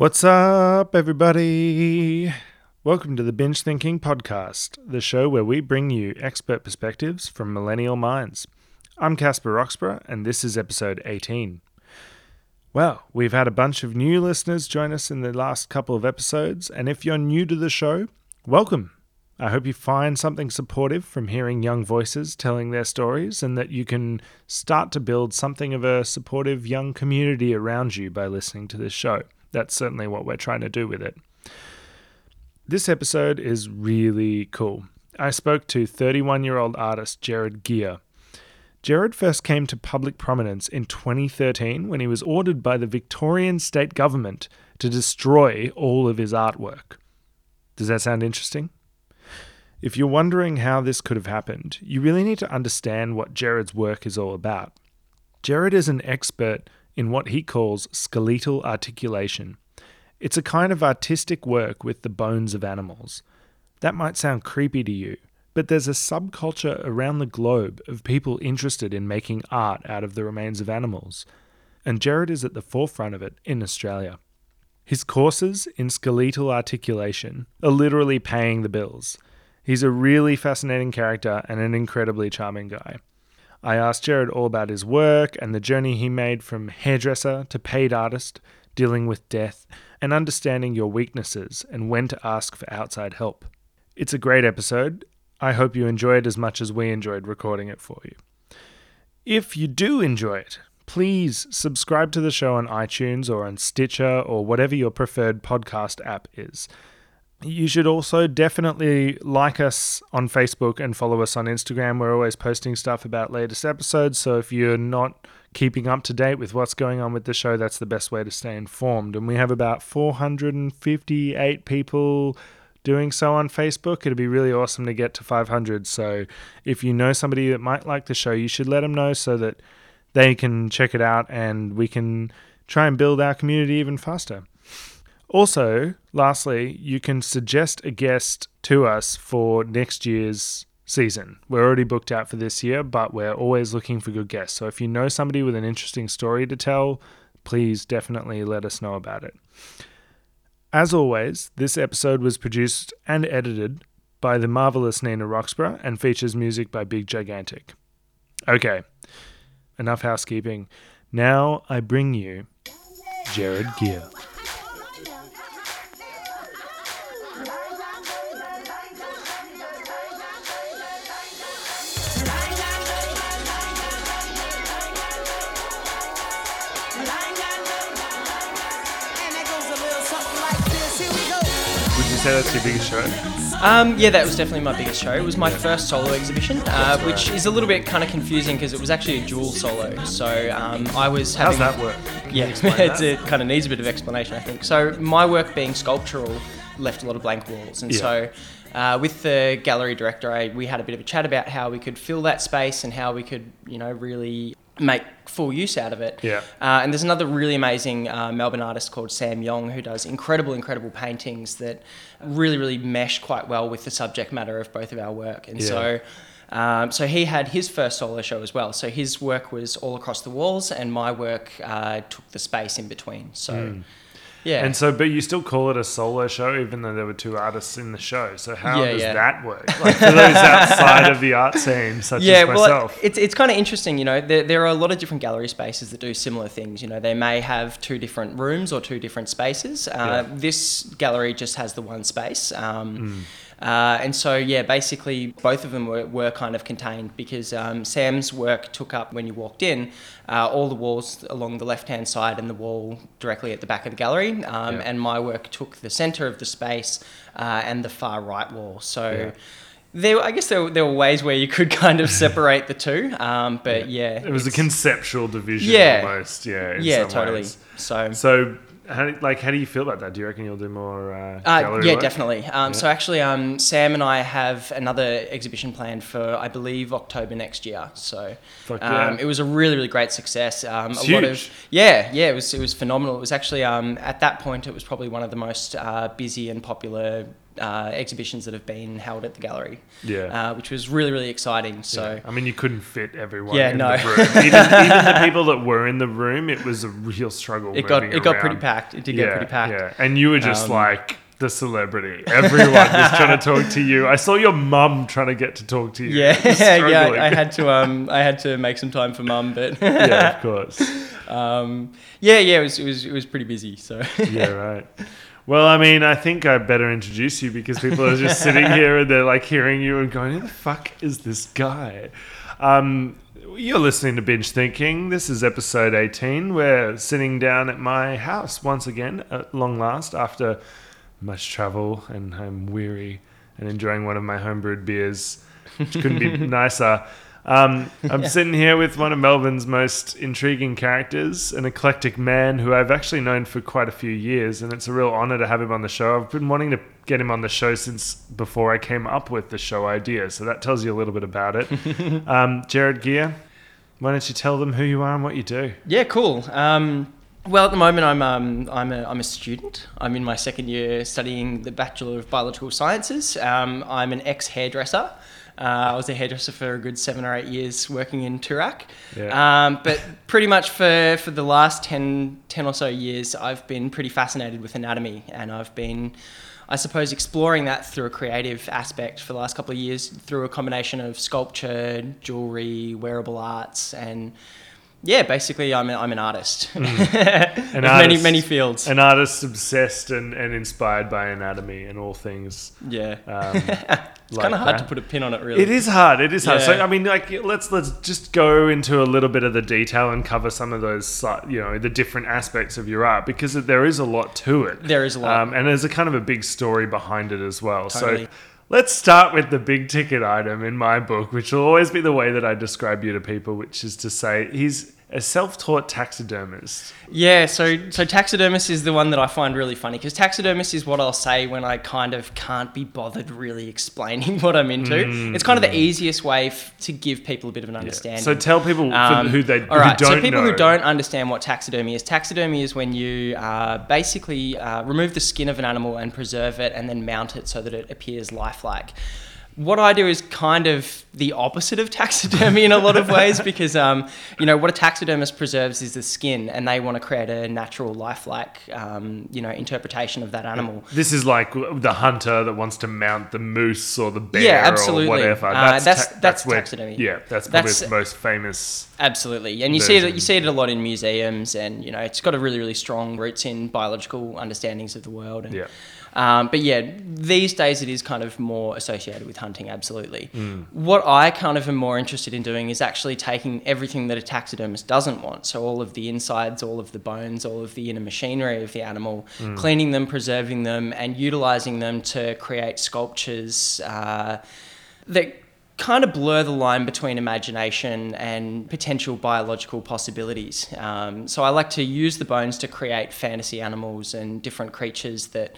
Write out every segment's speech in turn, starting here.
What's up, everybody? Welcome to the Binge Thinking Podcast, the show where we bring you expert perspectives from millennial minds. I'm Caspar Roxburgh, and this is episode 18. Well, we've had a bunch of new listeners join us in the last couple of episodes, and if you're new to the show, welcome. I hope you find something supportive from hearing young voices telling their stories and that you can start to build something of a supportive young community around you by listening to this show. That's certainly what we're trying to do with it. This episode is really cool. I spoke to 31 year old artist Gerard Geer. Gerard first came to public prominence in 2013 when he was ordered by the Victorian state government to destroy all of his artwork. Does that sound interesting? If you're wondering how this could have happened, you really need to understand what Gerard's work is all about. Gerard is an expert in what he calls skeletal articulation. It's a kind of artistic work with the bones of animals. That might sound creepy to you, but there's a subculture around the globe of people interested in making art out of the remains of animals, and Gerard is at the forefront of it in Australia. His courses in skeletal articulation are literally paying the bills. He's a really fascinating character and an incredibly charming guy. I asked Gerard all about his work and the journey he made from hairdresser to paid artist, dealing with death, and understanding your weaknesses and when to ask for outside help. It's a great episode. I hope you enjoy it as much as we enjoyed recording it for you. If you do enjoy it, please subscribe to the show on iTunes or on Stitcher or whatever your preferred podcast app is. You should also definitely like us on Facebook and follow us on Instagram. We're always posting stuff about latest episodes. So if you're not keeping up to date with what's going on with the show, that's the best way to stay informed. And we have about 458 people doing so on Facebook. It'd be really awesome to get to 500. So if you know somebody that might like the show, you should let them know so that they can check it out and we can try and build our community even faster. Also, lastly, you can suggest a guest to us for next year's season. We're already booked out for this year, but we're always looking for good guests. So if you know somebody with an interesting story to tell, please definitely let us know about it. As always, this episode was produced and edited by the marvelous Nina Roxburgh and features music by Big Gigantic. Okay, enough housekeeping. Now I bring you Gerard Geer. Say that's your biggest show? Um, yeah, that was definitely my biggest show. It was my first solo exhibition, uh, which is a little bit kind of confusing because it was actually a dual solo. So um, I was having. How's that work? Can Yeah, explain it's, that? it kind of needs a bit of explanation, I think. So my work being sculptural left a lot of blank walls, and Yeah. so uh, with the gallery director, I, we had a bit of a chat about how we could fill that space and how we could, you know, really make full use out of it. Yeah. Uh, and there's another really amazing uh, Melbourne artist called Sam Yong who does incredible, incredible paintings that really, really mesh quite well with the subject matter of both of our work. And Yeah. so. Um, so he had his first solo show as well. So his work was all across the walls, and my work uh, took the space in between. So, yeah. And so, but you still call it a solo show, even though there were two artists in the show. So how Yeah, does yeah. that work? Like for those outside of the art scene, such yeah, as well, myself. it's it's kind of interesting. You know, there, there are a lot of different gallery spaces that do similar things. You know, they may have two different rooms or two different spaces. Uh. This gallery just has the one space. Um, Hmm. Uh, and so, yeah, basically, both of them were, were kind of contained because um, Sam's work took up, when you walked in, uh, all the walls along the left hand side and the wall directly at the back of the gallery. Um, Yeah. And my work took the centre of the space uh, and the far right wall. So, Yeah. there, I guess there, were- there were ways where you could kind of separate the two, um, but yeah, it was a conceptual division Yeah. almost. Yeah. yeah, totally. ways. So, So, how, do- like, how do you feel about that? Do you reckon you'll do more uh, uh, yeah, work? definitely. Um, So actually, um, Sam and I have another exhibition planned for, I believe, October next year. So um, yeah. it was a really, really great success. Um, a lot huge. of yeah, yeah, it was it was phenomenal. It was actually um, at that point it was probably one of the most uh, busy and popular uh, exhibitions that have been held at the gallery. Yeah. Uh, which was really really exciting. So. Yeah. I mean, you couldn't fit everyone Yeah, in no. the room. Even, even the people that were in the room, it was a real struggle. It got it got pretty packed. It did get pretty packed. Yeah, and you were just Um, like the celebrity. Everyone was trying to talk to you. I saw your mum trying to get to talk to you. Yeah, yeah. I, I had to um, I had to make some time for mum, but yeah, of course. um, yeah, yeah. It was it was it was pretty busy. So Yeah, right. Well, I mean, I think I better introduce you because people are just sitting here and they're like hearing you and going, "Who the fuck is this guy?" Um, you're listening to Binge Thinking. This is episode 18. We're sitting down at my house once again, at long last, after much travel, and I'm weary and enjoying one of my homebrewed beers, which couldn't be nicer. Um, I'm sitting here with one of Melbourne's most intriguing characters, an eclectic man who I've actually known for quite a few years, and it's a real honor to have him on the show. I've been wanting to get him on the show since before I came up with the show idea, so that tells you a little bit about it. um, Gerard Geer, why don't you tell them who you are and what you do? yeah, cool. Um, well, at the moment, I'm um, I'm a I'm a student. I'm in my second year studying the Bachelor of Biological Sciences. Um, I'm an ex hairdresser. Uh, I was a hairdresser for a good seven or eight years working in Toorak. Yeah. Um, but pretty much for, for the last 10, 10 or so years, I've been pretty fascinated with anatomy. And I've been, I suppose, exploring that through a creative aspect for the last couple of years through a combination of sculpture, jewelry, wearable arts, and yeah, basically, I'm, a, I'm an artist. An Of many, artist. many fields. An artist obsessed and, and inspired by anatomy and all things. yeah. Um, it's kind of hard to put a pin on it, really. It is hard. It is hard. So I mean, like, let's let's just go into a little bit of the detail and cover some of those, you know, the different aspects of your art because there is a lot to it. There is a lot. um, and there's a kind of a big story behind it as well. Totally. So. Let's start with the big ticket item in my book, which will always be the way that I describe you to people, which is to say he's a self-taught taxidermist. Yeah, so so taxidermist is the one that I find really funny because taxidermist is what I'll say when I kind of can't be bothered really explaining what I'm into. It's kind of the easiest way f- to give people a bit of an understanding. So tell people Um, who they all right, so people know. who don't understand what taxidermy is, taxidermy is when you uh, basically uh, remove the skin of an animal and preserve it and then mount it so that it appears lifelike. What I do is kind of the opposite of taxidermy in a lot of ways because, um, you know, what a taxidermist preserves is the skin and they want to create a natural, lifelike, um, you know, interpretation of that animal. This is like the hunter that wants to mount the moose or the bear Yeah, absolutely. or whatever. Uh, That's that's- ta- that's where- taxidermy. Yeah, that's probably That's- its most famous. Absolutely, and you see it. You see it a lot in museums, and you know it's got a really, really strong roots in biological understandings of the world. And, Yeah. Um, but yeah, these days it is kind of more associated with hunting. Absolutely. Mm. What I kind of am more interested in doing is actually taking everything that a taxidermist doesn't want. So all of the insides, all of the bones, all of the inner machinery of the animal, Mm. cleaning them, preserving them, and utilizing them to create sculptures uh, that kind of blur the line between imagination and potential biological possibilities. Um, so I like to use the bones to create fantasy animals and different creatures that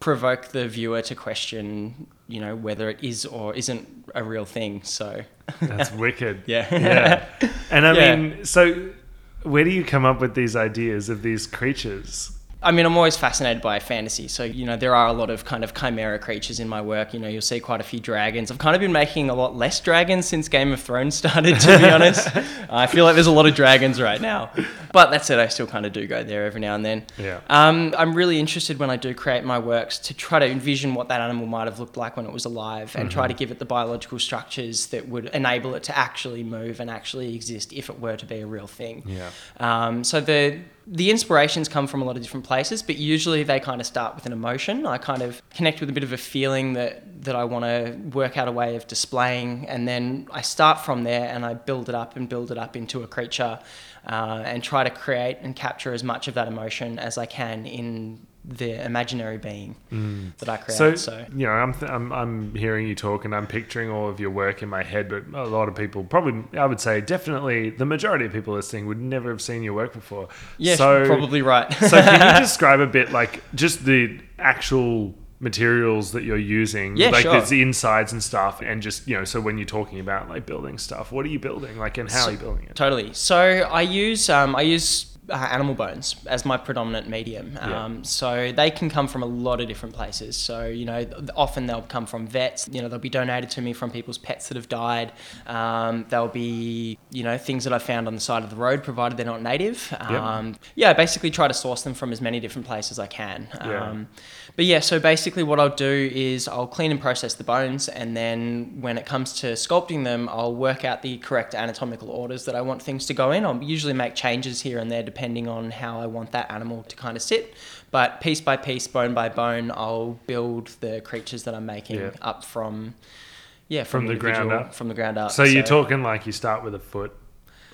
provoke the viewer to question, you know, whether it is or isn't a real thing. So That's wicked. yeah, Yeah. And I Yeah. mean, so where do you come up with these ideas of these creatures? I mean, I'm always fascinated by fantasy. So, you know, there are a lot of kind of chimera creatures in my work. You know, you'll see quite a few dragons. I've kind of been making a lot less dragons since Game of Thrones started, to be honest. I feel like there's a lot of dragons right now. But that said, I still kind of do go there every now and then. Yeah. Um, I'm really interested when I do create my works to try to envision what that animal might have looked like when it was alive and try to give it the biological structures that would enable it to actually move and actually exist if it were to be a real thing. Yeah. Um, so the the inspirations come from a lot of different places, but usually they kind of start with an emotion. I kind of connect with a bit of a feeling that that I want to work out a way of displaying, and then I start from there and I build it up and build it up into a creature, uh, and try to create and capture as much of that emotion as I can in the imaginary being that I create. So, So, you know, I'm, th- I'm I'm hearing you talk and I'm picturing all of your work in my head, but a lot of people probably, I would say, definitely the majority of people listening would never have seen your work before. yeah, so, probably right. so can you describe a bit like just the actual materials that you're using Yeah, like sure. there's the insides and stuff and just you know so when you're talking about like building stuff what are you building like and how are you building it Totally. So I use um, I use uh, animal bones as my predominant medium. Yeah. Um, so they can come from a lot of different places. So, you know, often they'll come from vets, you know, they'll be donated to me from people's pets that have died. Um, they'll be, you know, things that I found on the side of the road, provided they're not native. Um, yeah, I basically try to source them from as many different places as I can. Yeah. Um, but yeah, so basically what I'll do is I'll clean and process the bones, and then when it comes to sculpting them, I'll work out the correct anatomical orders that I want things to go in. I'll usually make changes here and there depending on how I want that animal to kind of sit. But piece by piece, bone by bone, I'll build the creatures that I'm making Yeah. up from, yeah, From the ground up? From the ground up. So you're talking like you start with a foot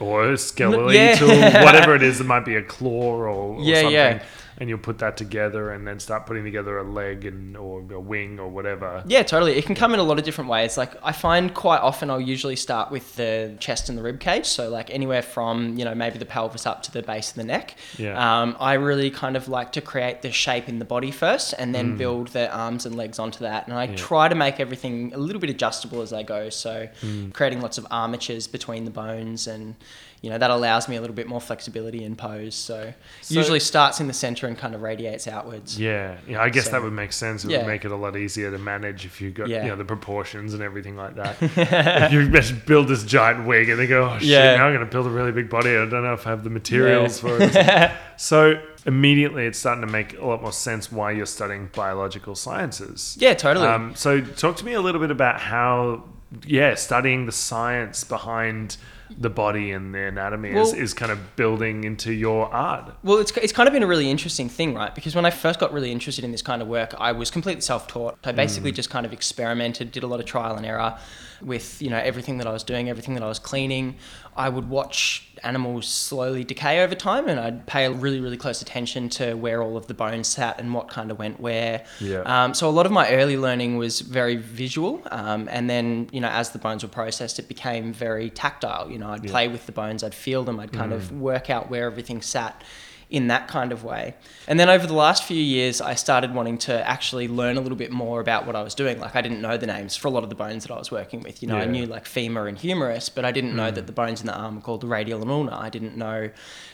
or a skeletal Yeah. tool, whatever it is. It might be a claw or, or Yeah, something. yeah. And you'll put that together and then start putting together a leg and or a wing or whatever. Yeah, totally. It can come in a lot of different ways. Like I find quite often I'll usually start with the chest and the rib cage. So like anywhere from, you know, maybe the pelvis up to the base of the neck. Yeah. Um, I really kind of like to create the shape in the body first and then build the arms and legs onto that. And I Yeah. try to make everything a little bit adjustable as I go. So creating lots of armatures between the bones and you know, that allows me a little bit more flexibility in pose. So, So- usually starts in the center and kind of radiates outwards. Yeah, yeah. I guess So- that would make sense. It Yeah. would make it a lot easier to manage if you got Yeah. you know the proportions and everything like that. if you just build this giant wig and they go, oh shit, Yeah. now I'm going to build a really big body. I don't know if I have the materials for it. so immediately, it's starting to make a lot more sense why you're studying biological sciences. Yeah, totally. Um, so talk to me a little bit about how, yeah, studying the science behind the body and the anatomy is, Well- is kind of building into your art. Well, it's, it's kind of been a really interesting thing, right? Because when I first got really interested in this kind of work, I was completely self-taught. I basically mm. just kind of experimented, did a lot of trial and error with you know everything that I was doing, everything that I was cleaning. I would watch animals slowly decay over time, and I'd pay really, really close attention to where all of the bones sat and what kind of went where. Yeah. Um, so a lot of my early learning was very visual, um, and then you know as the bones were processed, it became very tactile. You know, I'd play with the bones, I'd feel them, I'd kind of work out where everything sat in that kind of way. And then over the last few years, I started wanting to actually learn a little bit more about what I was doing. Like I didn't know the names for a lot of the bones that I was working with. You know, I knew like femur and humerus, but I didn't know that the bones in the arm were called the radial and ulna. I didn't know,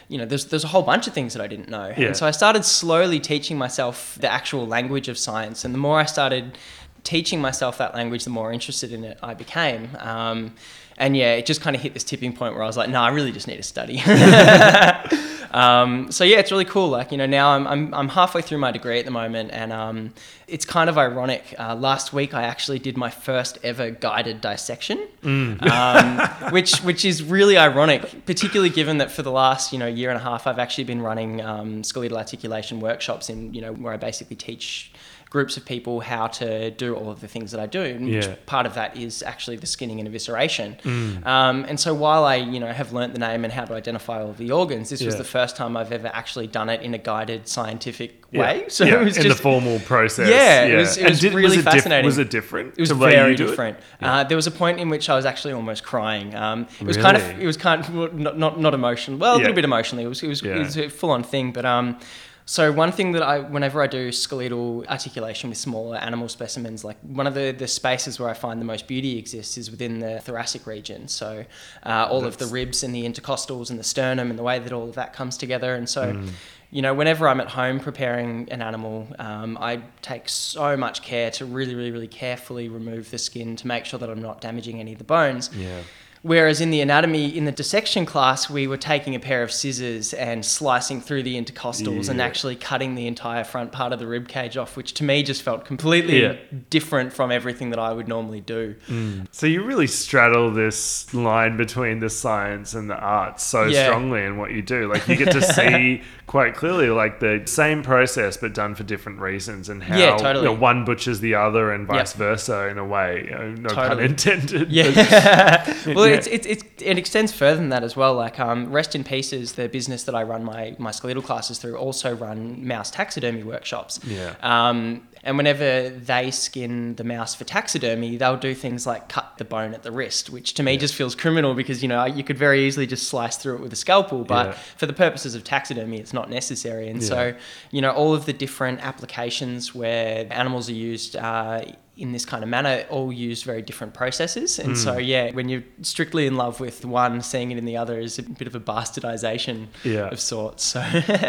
you know, there's there's a whole bunch of things that I didn't know. Yeah. And so I started slowly teaching myself the actual language of science. And the more I started teaching myself that language, the more interested in it I became. Um, and yeah, it just kind of hit this tipping point where I was like, no, I really just need to study. um, so yeah, it's really cool. Like, you know, now I'm, I'm, I'm halfway through my degree at the moment and um, it's kind of ironic. Uh, last week, I actually did my first ever guided dissection, um, which, which is really ironic, particularly given that for the last, you know, year and a half, I've actually been running um, skeletal articulation workshops in, you know, where I basically teach groups of people how to do all of the things that I do. Yeah. part of that is actually the skinning and evisceration. Mm. Um, and so while I, you know, have learnt the name and how to identify all the organs, this was the first time I've ever actually done it in a guided scientific Yeah. way. So Yeah, it was in just the formal process. Yeah, it was- it was did- really it diff- fascinating. was it different? it was to the way very different. Yeah. Uh, there was a point in which I was actually almost crying. Um, it was kind of, it was kind of not not, not emotional. Well, a Yeah. little bit emotionally. It was it was, Yeah. it was a full on thing. But um, so one thing that I, whenever I do skeletal articulation with smaller animal specimens, like one of the the spaces where I find the most beauty exists is within the thoracic region. So uh, all of the ribs and the intercostals and the sternum and the way that all of that comes together. And so Mm. you know, whenever I'm at home preparing an animal, um, I take so much care to really, really, really carefully remove the skin to make sure that I'm not damaging any of the bones. Yeah. Whereas in the anatomy, in the dissection class, we were taking a pair of scissors and slicing through the intercostals and actually cutting the entire front part of the rib cage off, which to me just felt completely Yeah. different from everything that I would normally do. Mm. So you really straddle this line between the science and the art so Yeah. strongly in what you do. Like you get to see quite clearly like the same process but done for different reasons and how Yeah, totally. you know, one butchers the other and vice Yep. versa in a way. You know, no pun intended. Yeah. well, Yeah. It's, it's, it's, it extends further than that as well. Like um, Rest in Pieces, the business that I run my, my skeletal classes through, also run mouse taxidermy workshops. Yeah. Um, and whenever they skin the mouse for taxidermy, they'll do things like cut the bone at the wrist, which to me just feels criminal because you know you could very easily just slice through it with a scalpel, but Yeah. for the purposes of taxidermy, it's not necessary. And so, you know, all of the different applications where animals are used. Uh, in this kind of manner, all use very different processes. And so, Mm. yeah, when you're strictly in love with one, seeing it in the other is a bit of a bastardization Yeah. of sorts. So,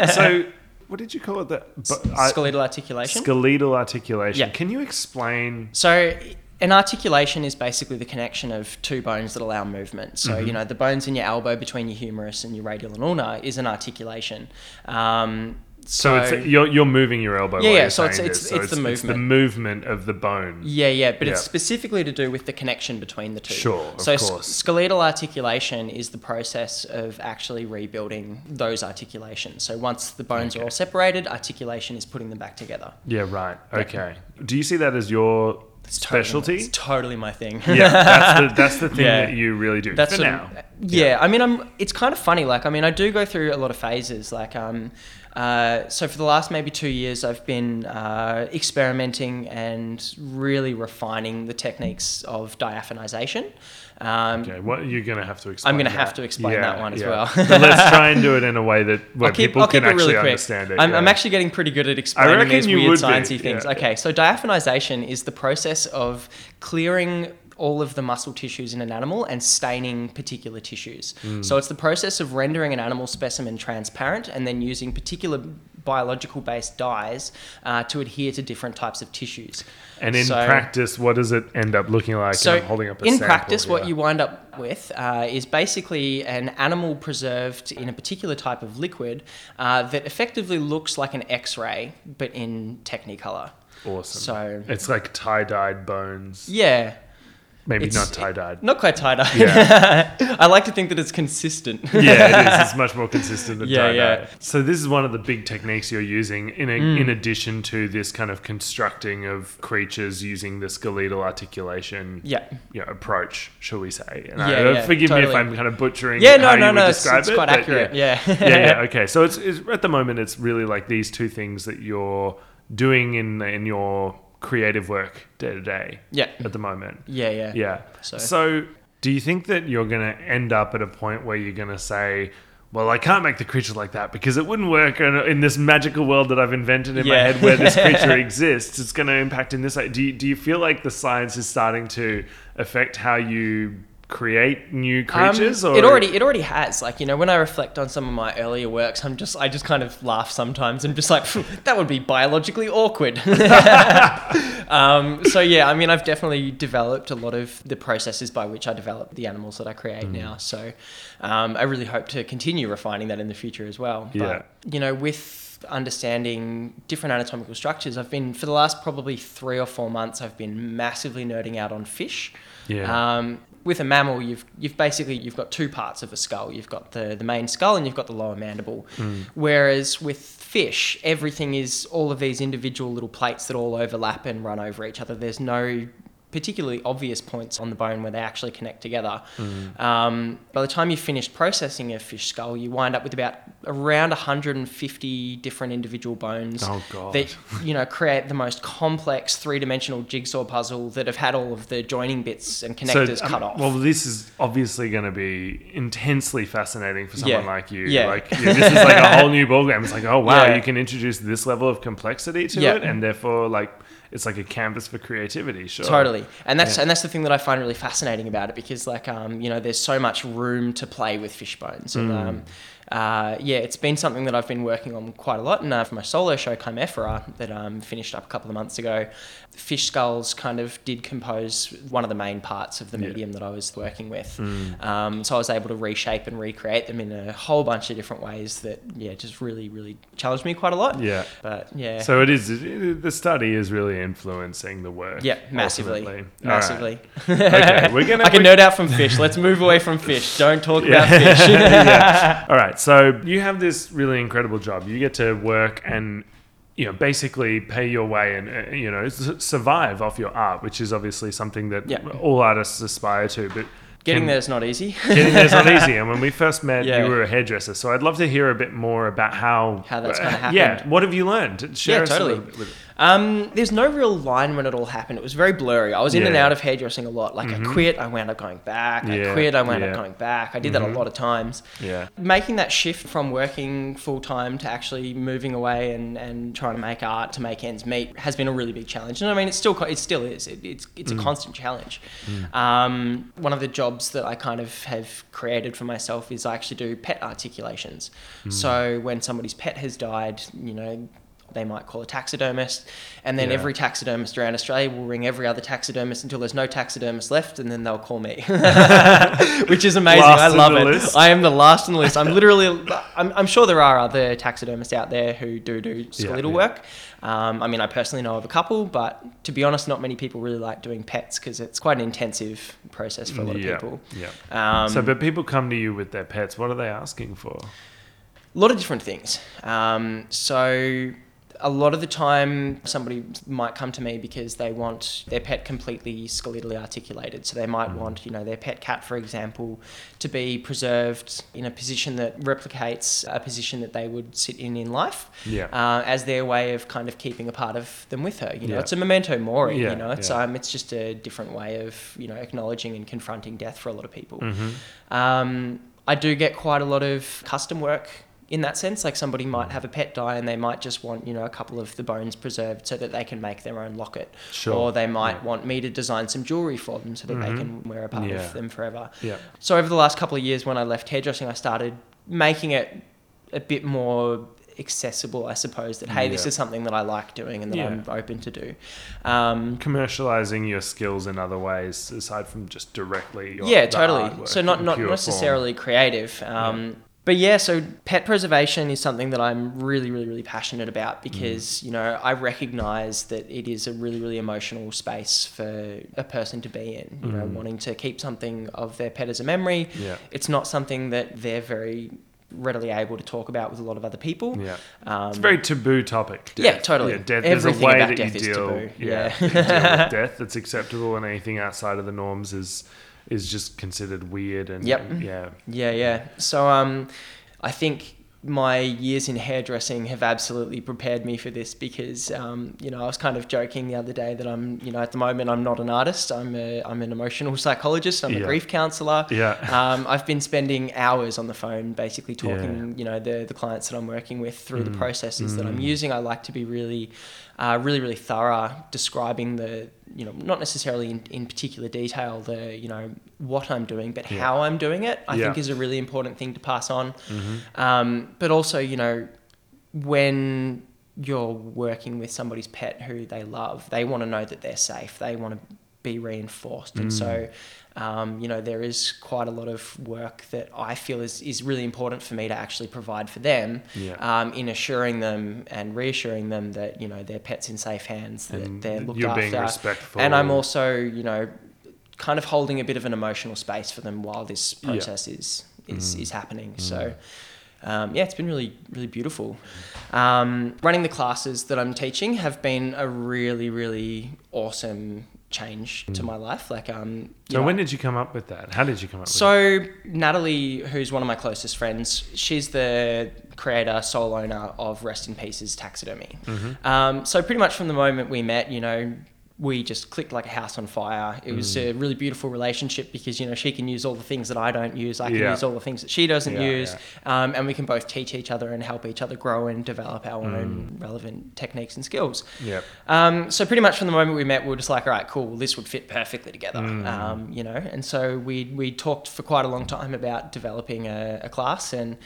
So, what did you call it? That skeletal articulation. skeletal articulation. Yeah. Can you explain? So, an articulation is basically the connection of two bones that allow movement. So, Mm-hmm. you know, the bones in your elbow between your humerus and your radial and ulnar is an articulation. Um, So, it's you're, you're moving your elbow. Yeah, yeah, so it's- it's- So it's the It's the movement. movement of the bone. yeah, yeah, but it's specifically to do with the connection between the two. Sure, so, skeletal articulation is the process of actually rebuilding those articulations. So, once the bones are all separated, articulation is putting them back together. Yeah, right. Okay. Do you see that as your It's totally- specialty? It's totally my thing. yeah, that's the, that's the thing Yeah. that you really do. That's for now. Yeah, I mean, I'm. It's kind of funny. Like, I mean, I do go through a lot of phases. Like, um, uh, so for the last maybe two years, I've been uh, experimenting and really refining the techniques of diaphanization. Um, Okay, what you're going to have to explain. I'm gonna have to explain that one as well. let's try and do it in a way that where keep, people I'll can actually really understand it. I'm, I'm actually getting pretty good at explaining these weird would be, things. yeah. Okay, so diaphanization is the process of clearing all of the muscle tissues in an animal and staining particular tissues. Hmm. So it's the process of rendering an animal specimen transparent and then using particular biological based dyes uh, to adhere to different types of tissues. And in So- practice, what does it end up looking like? so I'm holding up a in practice, what you wind up with uh, is basically an animal preserved in a particular type of liquid uh, that effectively looks like an X-ray, but in Technicolor. awesome. So it's like tie dyed bones. yeah, Maybe it's- not tie dyed. not quite tie dye. Yeah. I like to think that it's consistent. yeah, it is. It's much more consistent than Yeah, tie-dye. yeah. Mm. So this is one of the big techniques you're using in a, in addition to this kind of constructing of creatures using the skeletal articulation yeah. you know, approach, shall we say? And Yeah, I, yeah, forgive me if. I'm kind of butchering Yeah, no, how no, you would no, it's, describe it's it, quite but accurate. Yeah. yeah, yeah. Okay, so it's, it's at the moment it's really like these two things that you're doing in in your creative work day to day. Yeah. At the moment. Yeah, yeah. Yeah. So- So, do you think that you're going to end up at a point where you're going to say, well, I can't make the creature like that because it wouldn't work in, in this magical world that I've invented in my head where this creature exists. It's going to impact in this. Do you, do you feel like the science is starting to affect how you create new Um, creatures? or it already it already has. Like you know, when I reflect on some of my earlier works, I'm just I just kind of laugh sometimes and just like that would be biologically awkward. um, so yeah, I mean, I've definitely developed a lot of the processes by which I develop the animals that I create Mm. now. So um, I really hope to continue refining that in the future as well. Yeah. But you know, with understanding different anatomical structures, I've been for the last probably three or four months, I've been massively nerding out on fish. Yeah. Um, with a mammal, you've you've basically you've got two parts of a skull. You've got the the main skull and you've got the lower mandible. Hmm. Whereas with fish, everything is all of these individual little plates that all overlap and run over each other. There's no particularly obvious points on the bone where they actually connect together. Um, by the time you've finished processing a fish skull, you wind up with about around 150 different individual bones Oh, that you know create the most complex three-dimensional jigsaw puzzle that have had all of the joining bits and connectors um, cut off. Well, this is obviously going to be intensely fascinating for someone Yeah. like you. Yeah. Like this is like a whole new ballgame. It's like, oh wow, Yeah. you can introduce this level of complexity to it, and therefore, like, it's like a canvas for creativity. Sure. Totally, and that's Yeah. and that's the thing that I find really fascinating about it because like um you know there's so much room to play with fish bones and Mm. um uh yeah it's been something that I've been working on quite a lot and uh, for my solo show Chimera that um finished up a couple of months ago, fish skulls kind of did compose one of the main parts of the Yeah. medium that I was working with, Mm. um so I was able to reshape and recreate them in a whole bunch of different ways that yeah just really really challenged me quite a lot. Yeah. But yeah. So it is. It, the study is really influencing the work. yeah, massively, ultimately. All right. massively. Okay, we're gonna. I can we're- nerd out from fish. Let's move away from fish. Don't talk Yeah. about fish. yeah. All right. So you have this really incredible job. You get to work and you know basically pay your way and uh, you know survive off your art, which is obviously something that Yeah. all artists aspire to. But Getting can- there is not easy. Getting there's not easy. And when we first met, Yeah. you were a hairdresser. So I'd love to hear a bit more about how How that's uh, kinda Yeah. What have you learned? Share Yeah, us a totally. little bit with it. Um, there's no real line when it all happened. It was very blurry. I was in and out of hairdressing a lot. Like I mm-hmm. quit, I wound up going back. Yeah, I quit, I wound yeah. up going back. I did that a mm-hmm. lot of times. Yeah. Making that shift from working full time to actually moving away and, and trying to make art to make ends meet has been a really big challenge. And I mean, it's still it still is. It, it's it's a mm. constant challenge. Mm. Um, one of the jobs that I kind of have created for myself is I actually do pet articulations. Mm. So when somebody's pet has died, you know. They might call a taxidermist, and then Yeah. every taxidermist around Australia will ring every other taxidermist until there's no taxidermist left, and then they'll call me, which is amazing. Last I love it. list. I am the last on the list. I'm literally, I'm, I'm sure there are other taxidermists out there who do do skeletal yeah. work. Um, I mean, I personally know of a couple, but to be honest, not many people really like doing pets because it's quite an intensive process for a lot of yeah. people. Yeah. Um, so, but people come to you with their pets. What are they asking for? a lot of different things. Um, so a lot of the time, somebody might come to me because they want their pet completely skeletally articulated. So they might want, you know, their pet cat, for example, to be preserved in a position that replicates a position that they would sit in in life. Yeah. Uh, as their way of kind of keeping a part of them with her. You know, Yeah. it's a memento mori. Yeah, You know, it's um, it's just a different way of you know acknowledging and confronting death for a lot of people. Mm-hmm. Um, I do get quite a lot of custom work in that sense. Like somebody might have a pet die and they might just want, you know, a couple of the bones preserved so that they can make their own locket. Sure. Or they might Yeah. want me to design some jewelry for them so that they Mhm. can wear a part Yeah. of them forever. Yeah. So over the last couple of years when I left hairdressing, I started making it a bit more accessible, I suppose, that, hey, this is something that I like doing and that Yeah. I'm open to do. Um, Commercializing your skills in other ways aside from just directly. Your, yeah totally so not not necessarily creative um, but yeah so pet preservation is something that i'm really really really passionate about Mm. because you know i recognize that it is a really really emotional space for a person to be in you know Mm. wanting to keep something of their pet as a memory. Yeah. it's not something that they're very readily able to talk about with a lot of other people Yeah. um, It's a very taboo topic. Yeah, totally. Yeah, death, Everything there's a way about that death you is deal, taboo. Yeah, Yeah. you deal with death that's acceptable, and anything outside of the norms is is just considered weird. And Yep. yeah, Yeah, yeah. So um, I think my years in hairdressing have absolutely prepared me for this because um, you know I was kind of joking the other day that I'm you know at the moment I'm not an artist I'm a, I'm an emotional psychologist I'm Yeah. a grief counselor yeah, um, I've been spending hours on the phone basically talking yeah. you know the the clients that I'm working with through the Mm. processes that I'm Mm. using I like to be really uh, really really thorough describing the you know not necessarily in, in particular detail the you know what I'm doing but Yeah. how I'm doing it I Yeah. think is a really important thing to pass on hmm um, but also you know when you're working with somebody's pet who they love they want to know that they're safe they want to be reinforced and Mm. so um, you know there is quite a lot of work that I feel is, is really important for me to actually provide for them yeah. um, in assuring them and reassuring them that you know their pets in safe hands that and they're looked after being respectful, and I'm also you know kind of holding a bit of an emotional space for them while this Yeah. process is is, Mm. is happening Mm. so um, yeah it's been really really beautiful um, running the classes that I'm teaching have been a really really awesome change to Mm. my life like um So know, when did you come up with that? How did you come up with it? so Natalie, who's one of my closest friends, she's the creator, sole owner of Rest in Pieces Taxidermy. Mhm. Um, so pretty much from the moment we met, you know, we just clicked like a house on fire. It was Mm. a really beautiful relationship because you know she can use all the things that I don't use. I can Yeah. use all the things that she doesn't Yeah, use, Um, and we can both teach each other and help each other grow and develop our own relevant techniques and skills. Yep. Um, so pretty much from the moment we met, we were just like, all right, cool, well, this would fit perfectly together, Mm. um, you know. And so we we talked for quite a long time about developing a, a class, and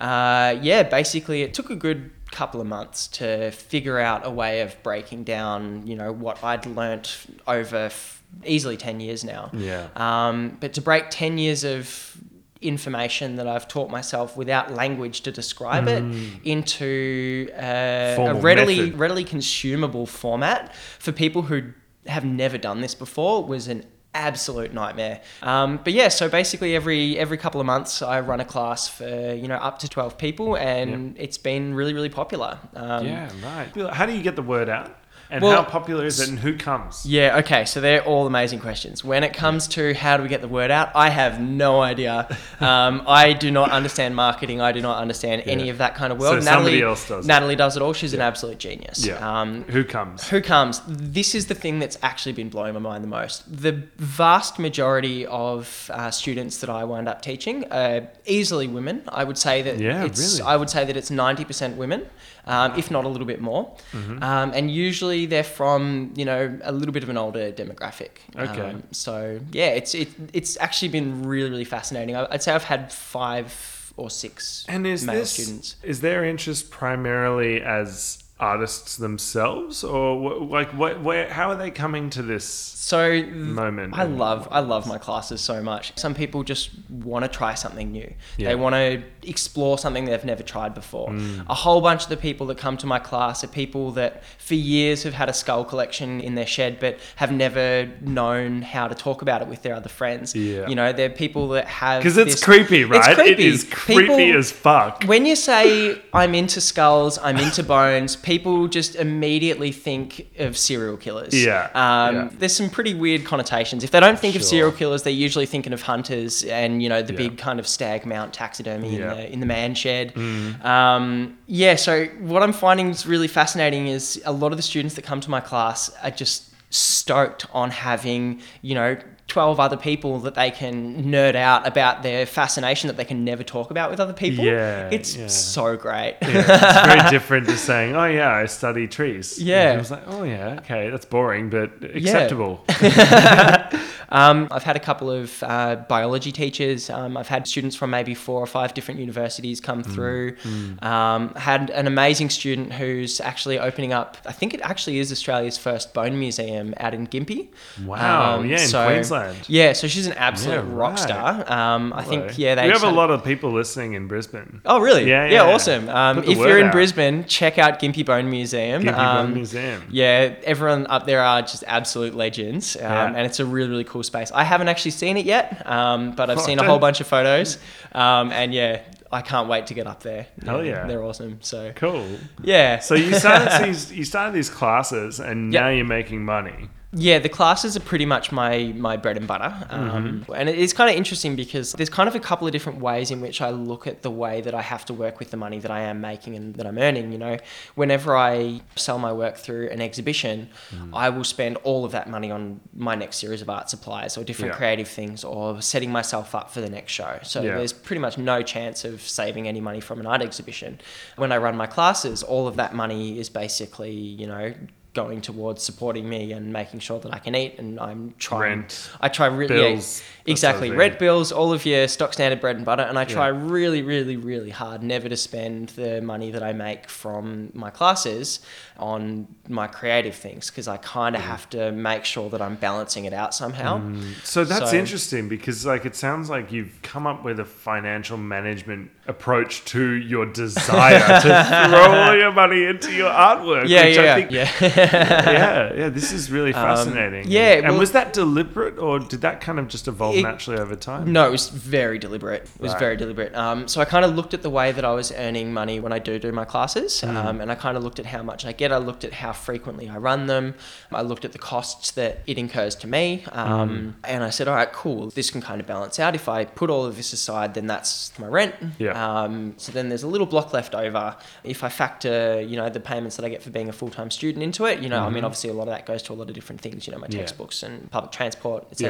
uh, yeah, basically it took a good couple of months to figure out a way of breaking down, you know, what I'd learnt over f- easily ten years now. Yeah. Um, but to break 10 years of information that I've taught myself without language to describe it Mm. into uh, a readily method. readily consumable format for people who have never done this before was an absolute nightmare. Um, but yeah, so basically every every couple of months I run a class for you know up to 12 people and it's been really really popular. Um, yeah. Right. How do you get the word out? And Well, how popular is it and who comes? Yeah, okay, so they're all amazing questions. When it comes to how do we get the word out, I have no idea. Um, I do not understand marketing. I do not understand any of that kind of world. So world. somebody Natalie, else does it. Natalie does it all. She's an absolute genius. Yeah. Um, who comes? who comes? This is the thing that's actually been blowing my mind the most. The vast majority of uh, students that I wind up teaching are easily women. I would say that Yeah, it's. really? I would say that it's ninety percent women, um, if not a little bit more. Mm-hmm. Um, and usually they're from you know a little bit of an older demographic. Okay. Um, so yeah, it's it, it's actually been really really fascinating. I- I'd say I've had five or six And is male this students. is their interest primarily as artists themselves, or wh- like what? Where? How are they coming to this So moment? I love I love my classes so much. Some people just want to try something new. Yeah. They want to explore something they've never tried before. Mm. A whole bunch of the people that come to my class are people that for years have had a skull collection in their shed but have never known how to talk about it with their other friends. Yeah. You know, they're people that have Because it's this- creepy, right? It's creepy. It is creepy People- as fuck. when you say I'm into skulls, I'm into bones, people just immediately think of serial killers. Yeah, Um, yeah. There's some pretty weird connotations. If they don't think of serial killers, they're usually thinking of hunters and you know the Yeah. big kind of stag mount taxidermy Yeah. Mm. in, the, in the man shed. Um, yeah. So what I'm finding is really fascinating is a lot of the students that come to my class are just stoked on having you know 12 other people that they can nerd out about their fascination that they can never talk about with other people. Yeah, It's yeah. so great. Yeah, it's very different to saying, "Oh yeah, I study trees." Yeah. I was like, "Oh yeah, okay, that's boring, but acceptable." Um, I've had a couple of uh, biology teachers. Um, I've had students from maybe four or five different universities come Mm, through. Um, had an amazing student who's actually opening up. I think it actually is Australia's first bone museum out in Gympie. Wow, yeah, in Queensland. Yeah, so she's an absolute Yeah, rock right. star. Um, I think yeah, they we have a lot of people listening in Brisbane. Oh really? Yeah, yeah, yeah. awesome. Um, if you're in out. Brisbane, check out Gympie Bone Museum. Gympie Um, Bone Museum. Yeah, everyone up there are just absolute legends, um, Yeah. and it's a really really cool space. I haven't actually seen it yet, um, but I've Oh, seen a whole bunch of photos, um, and yeah, I can't wait to get up there. Hell yeah. they're awesome. So Cool. yeah, So you started these you started these classes, and Yep. now you're making money. Yeah, the classes are pretty much my my bread and butter, um, and it is kind of interesting because there's kind of a couple of different ways in which I look at the way that I have to work with the money that I am making and that I'm earning. You know, whenever I sell my work through an exhibition, I will spend all of that money on my next series of art supplies or different Yeah. creative things or setting myself up for the next show. So Yeah. there's pretty much no chance of saving any money from an art exhibition. When I run my classes, all of that money is basically, you know, going towards supporting me and making sure that I can eat and I'm trying Rent, I try really bills, that exactly rent bills all of your stock standard bread and butter and I try Yeah. really really really hard never to spend the money that I make from my classes on my creative things because I kind of mm. have to make sure that I'm balancing it out somehow. Mm. So that's So- interesting because like it sounds like you've come up with a financial management approach to your desire to throw all your money into your artwork. yeah which yeah I think, yeah yeah, yeah. This is really fascinating. yeah, and well- was that deliberate or did that kind of just evolve It- naturally over time? No, it was very deliberate. It was Right. very deliberate. Um, so I kind of looked at the way that I was earning money when I do do my classes, Hmm. um, and I kind of looked at how much I get. I looked at how frequently I run them. I looked at the costs that it incurs to me, um, Hmm. and I said, "All right, cool. This can kind of balance out. If I put all of this aside, then that's my rent. Yeah. Um, so then there's a little block left over. If I factor, you know, the payments that I get for being a full time student into it, you know, I mean, obviously a lot of that goes to a lot of different things. You know, my Mm-hmm. Yeah. textbooks and public transport, Yeah.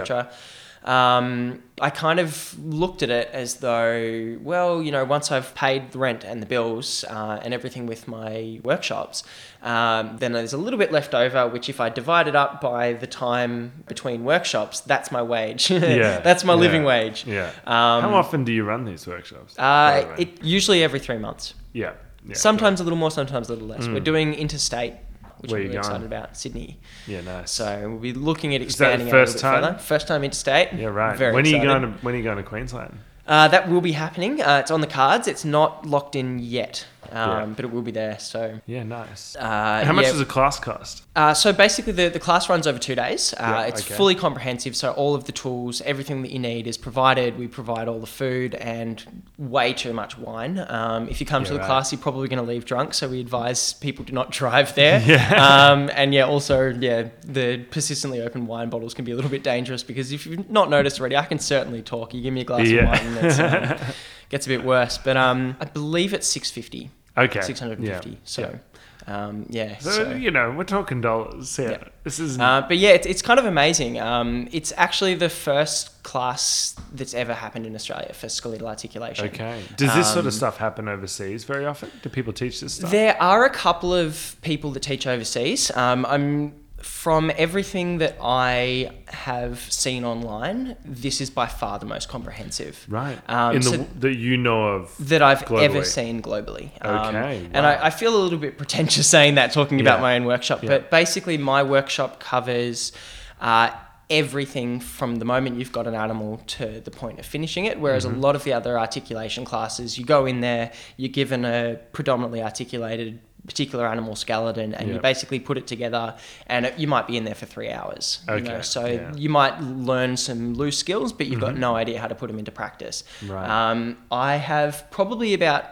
Etc." um, I kind of looked at it as though, well, you know, once I've paid the rent and the bills uh, and everything with my workshops, um, then there's a little bit left over, which if I divide it up by the time between workshops, that's my wage. Yeah, that's my living wage. Yeah. Um, How often do you run these workshops? the Uh, it usually every three months. yeah. yeah. sometimes a little more, sometimes a little less. We're doing interstate, which. Where I'm really going? excited about, Sydney. Yeah, nice. So we'll be looking at Is that the expanding first time? further. First time interstate. yeah, right. Very when are you going to when are you going to Queensland? Uh, that will be happening. Uh, it's on the cards. It's not locked in yet. Um, Yeah. but it will be there. So. Yeah, nice. Uh, How much yeah. does a class cost? Uh, so basically, the, the class runs over two days. Uh, Yeah, it's okay. fully comprehensive, so all of the tools, everything that you need is provided. We provide all the food and way too much wine. Um, if you come to the right. class, you're probably going to leave drunk, so we advise people do not drive there. Yeah. Um, and yeah, also, yeah, the persistently open wine bottles can be a little bit dangerous because if you've not noticed already, I can certainly talk. You give me a glass of wine, and um, gets a bit worse. But um, I believe it's 650. Okay. 650. Yeah. So, um, yeah. So, so- you know, we're talking dollars. Yeah. Yeah. This is. Uh, but yeah, it's, it's kind of amazing. Um, it's actually the first class that's ever happened in Australia for skeletal articulation. okay. Does this sort um, of stuff happen overseas very often? Do people teach this stuff? There are a couple of people that teach overseas. Um, I'm from everything that I have seen online. This is by far the most comprehensive. Right. Um, In the so- that you know of. that I've Globally. ever seen globally. Um, Okay, And. I, I feel a little bit pretentious saying that, talking about my own workshop. Yeah. But basically, my workshop covers uh, everything from the moment you've got an animal to the point of finishing it. Whereas Mm-hmm. a lot of the other articulation classes, you go in there, you're given a predominantly articulated particular animal skeleton and Yeah. you basically put it together and it, you might be in there for three hours you know Okay, so yeah. Mm-hmm. you might learn some loose skills but you've got no idea how to put them into practice Right. um, I have probably about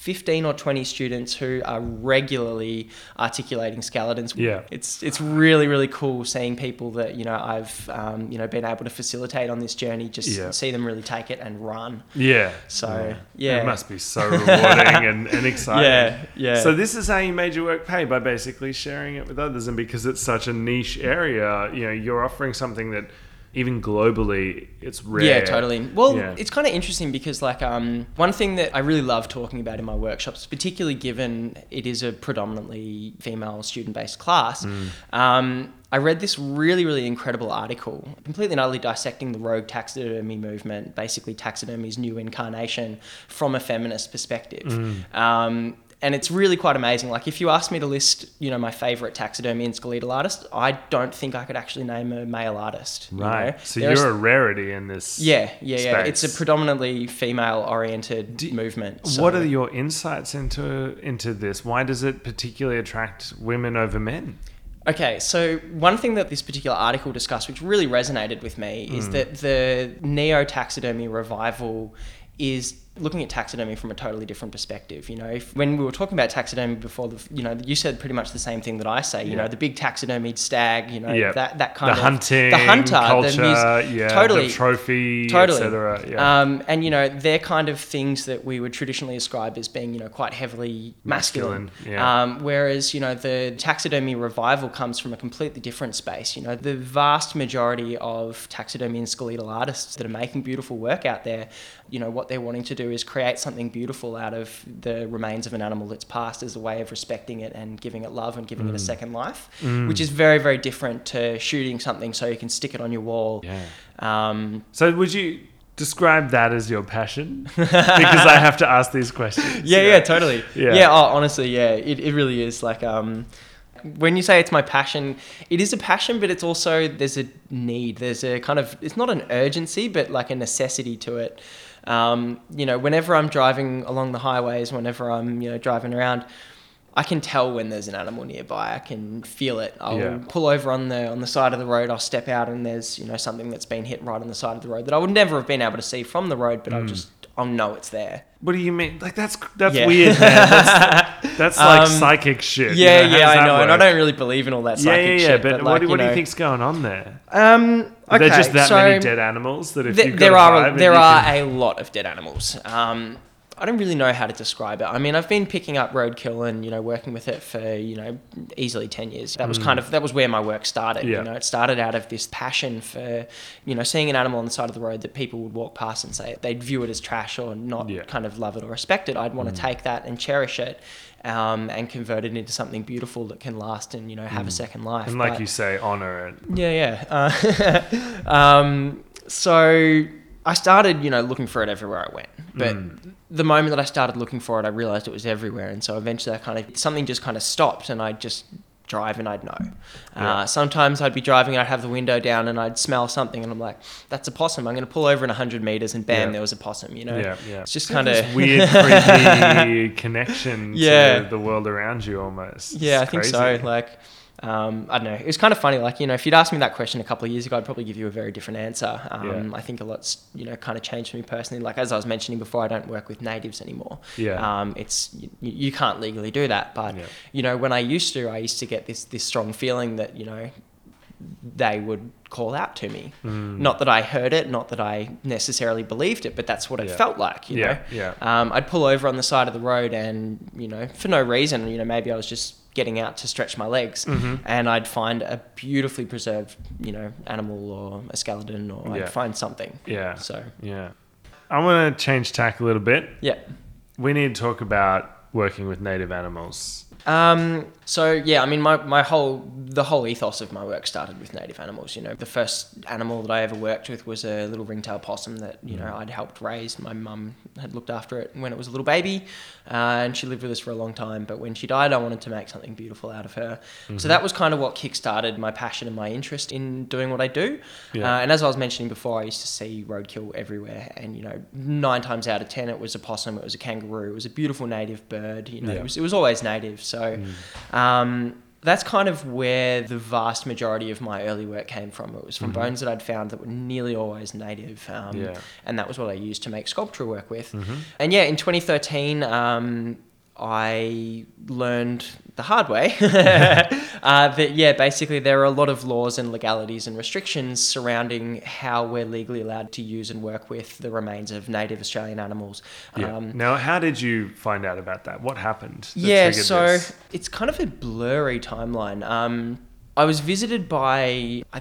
15 or 20 students who are regularly articulating skeletons. Yeah. It's it's really really cool seeing people that you know I've um, you know been able to facilitate on this journey just Yeah. see them really take it and run. Yeah. So, yeah. It must be so rewarding and, and exciting. Yeah, yeah. So this is how you made your work pay by basically sharing it with others, and because it's such a niche area, you know, you're offering something that even globally it's rare. Yeah, totally. Well, Yeah. it's kind of interesting because, like, um, one thing that I really love talking about in my workshops, particularly given it is a predominantly female student based class, Mm. um, I read this really, really incredible article, completely and utterly dissecting the rogue taxidermy movement, basically taxidermy's new incarnation from a feminist perspective. Mm. Um, and it's really quite amazing. Like, if you ask me to list, you know, my favorite taxidermy and skeletal artist, I don't think I could actually name a male artist. you Right. know? So There's- you're a rarity in this. yeah, yeah, yeah. It's a predominantly female-oriented movement. so- What are your insights into into this? Why does it particularly attract women over men? Okay, so one thing that this particular article discussed, which really resonated with me, is Hmm. that the neo taxidermy revival is looking at taxidermy from a totally different perspective. You know, if, when we were talking about taxidermy before, the, you know, you said pretty much the same thing that I say. You Yeah. know, the big taxidermied stag. You know, Yeah. that that kind the of hunting, the hunter, culture, the yeah, totally, the trophy, totally. etc. Yeah. Um, and you know, they're kind of things that we would traditionally ascribe as being, you know, quite heavily masculine. Masculine, yeah. Um, whereas, you know, the taxidermy revival comes from a completely different space. You know, the vast majority of taxidermy and skeletal artists that are making beautiful work out there, you know, what they're wanting to do is create something beautiful out of the remains of an animal that's passed as a way of respecting it and giving it love and giving Mm. it a second life, which is very, very different to shooting something so you can stick it on your wall. yeah. Um, So would you describe that as your passion? because I have to ask these questions. yeah, yeah, totally. Yeah. Yeah. oh, honestly, yeah, it, it really is. Like, um, when you say it's my passion, it is a passion, but it's also there's a need. There's a kind of it's not an urgency, but like a necessity to it. Um, you know, whenever I'm driving along the highways, whenever I'm you know driving around. I can tell when there's an animal nearby. I can feel it. I'll Yeah. pull over on the on the side of the road. I'll step out, and there's you know something that's been hit right on the side of the road that I would never have been able to see from the road, but I'll just I'll know it's there. What do you mean? Like that's that's Yeah. weird, man. That's, that's like Um, psychic shit. you Yeah, know? How yeah, does I that know, and I work? don't really believe in all that Yeah, psychic yeah, yeah. shit. But, what, like, do- what do you know- think's going on there? Um, Are there just that so many dead animals that if th- you've got there a are vibe and there you are can- a lot of dead animals. Um, I don't really know how to describe it. I mean, I've been picking up roadkill and you know working with it for you know easily ten years. That was kind of that was where my work started. Mm. Yeah. You know, it started out of this passion for you know seeing an animal on the side of the road that people would walk past and say they'd view it as trash or not Yeah. kind of love it or respect it. I'd want to take that and cherish it. Um, and convert it into something beautiful that can last and you know have a second life. and like But- you say, honor it. yeah, yeah. Uh, um, so I started, you know, looking for it everywhere I went. But the moment that I started looking for it, I realized it was everywhere, and so eventually, I kind of something just kind of stopped, and I'd just drive and I'd know. Yeah. Uh, sometimes I'd be driving and I'd have the window down and I'd smell something and I'm like, that's a possum. I'm going to pull over in 100 meters and bam, Yeah. there was a possum, you know? Yeah, yeah. It's just kind of weird, creepy connection Yeah. to the world around you almost. Yeah, It's I think so. crazy. Like, um, I don't know. It was kind of funny. Like, you know, if you'd asked me that question a couple of years ago, I'd probably give you a very different answer. Um, Yeah. I think a lot's, you know, kind of changed for me personally. Like, as I was mentioning before, I don't work with natives anymore. Yeah. Um, it's, you, you can't legally do that. But, Yeah. you know, when I used to, I used to get this, this strong feeling that, you know, they would call out to me. Mm. Not that I heard it, not that I necessarily believed it, but that's what it felt like, you Yeah, know? yeah. Um, I'd pull over on the side of the road and, you know, for no reason, you know, maybe I was just getting out to stretch my legs Mm-hmm. and I'd find a beautifully preserved, you know, animal or a skeleton or Yeah. I'd find something. Yeah. So, Yeah. I want to change tack a little bit. yeah. We need to talk about working with native animals. Um, so yeah, I mean, my, my whole the whole ethos of my work started with native animals. You know, the first animal that I ever worked with was a little ringtail possum that you know I'd helped raise. My mum had looked after it when it was a little baby, uh, and she lived with us for a long time. But when she died, I wanted to make something beautiful out of her. So that was kind of what kickstarted my passion and my interest in doing what I do. Yeah. Uh, and as I was mentioning before, I used to see roadkill everywhere, and you know, nine times out of ten, it was a possum, it was a kangaroo, it was a beautiful native bird. You know, Yeah. it was it was always native. So, um, that's kind of where the vast majority of my early work came from. It was from bones that I'd found that were nearly always native, um, Yeah. and that was what I used to make sculptural work with. And yeah, in 2013. Um, I learned the hard way uh, that yeah, basically there are a lot of laws and legalities and restrictions surrounding how we're legally allowed to use and work with the remains of native Australian animals. Yeah. Um, now, how did you find out about that? What happened? yeah, so this? it's kind of a blurry timeline. Um, I was visited by, I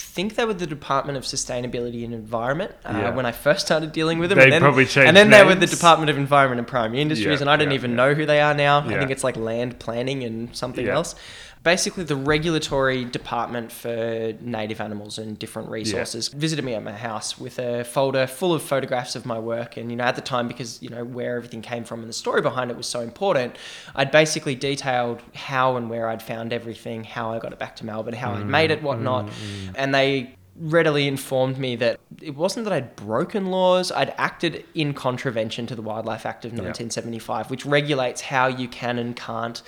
think they were the Department of Sustainability and Environment uh, Yeah. when I first started dealing with them. They and then, probably changed And then they were the. Department of Environment and Primary Industries, Yeah, and I didn't yeah, even know who they are now. I think it's like land planning and something else. Basically, the regulatory department for native animals and different resources visited me at my house with a folder full of photographs of my work. And, you know, at the time, because, you know, where everything came from and the story behind it was so important, I'd basically detailed how and where I'd found everything, how I got it back to Melbourne, how I'd made it, mm, whatnot. Mm, mm. And they readily informed me that it wasn't that I'd broken laws, I'd acted in contravention to the Wildlife Act of 1975, which regulates how you can and can't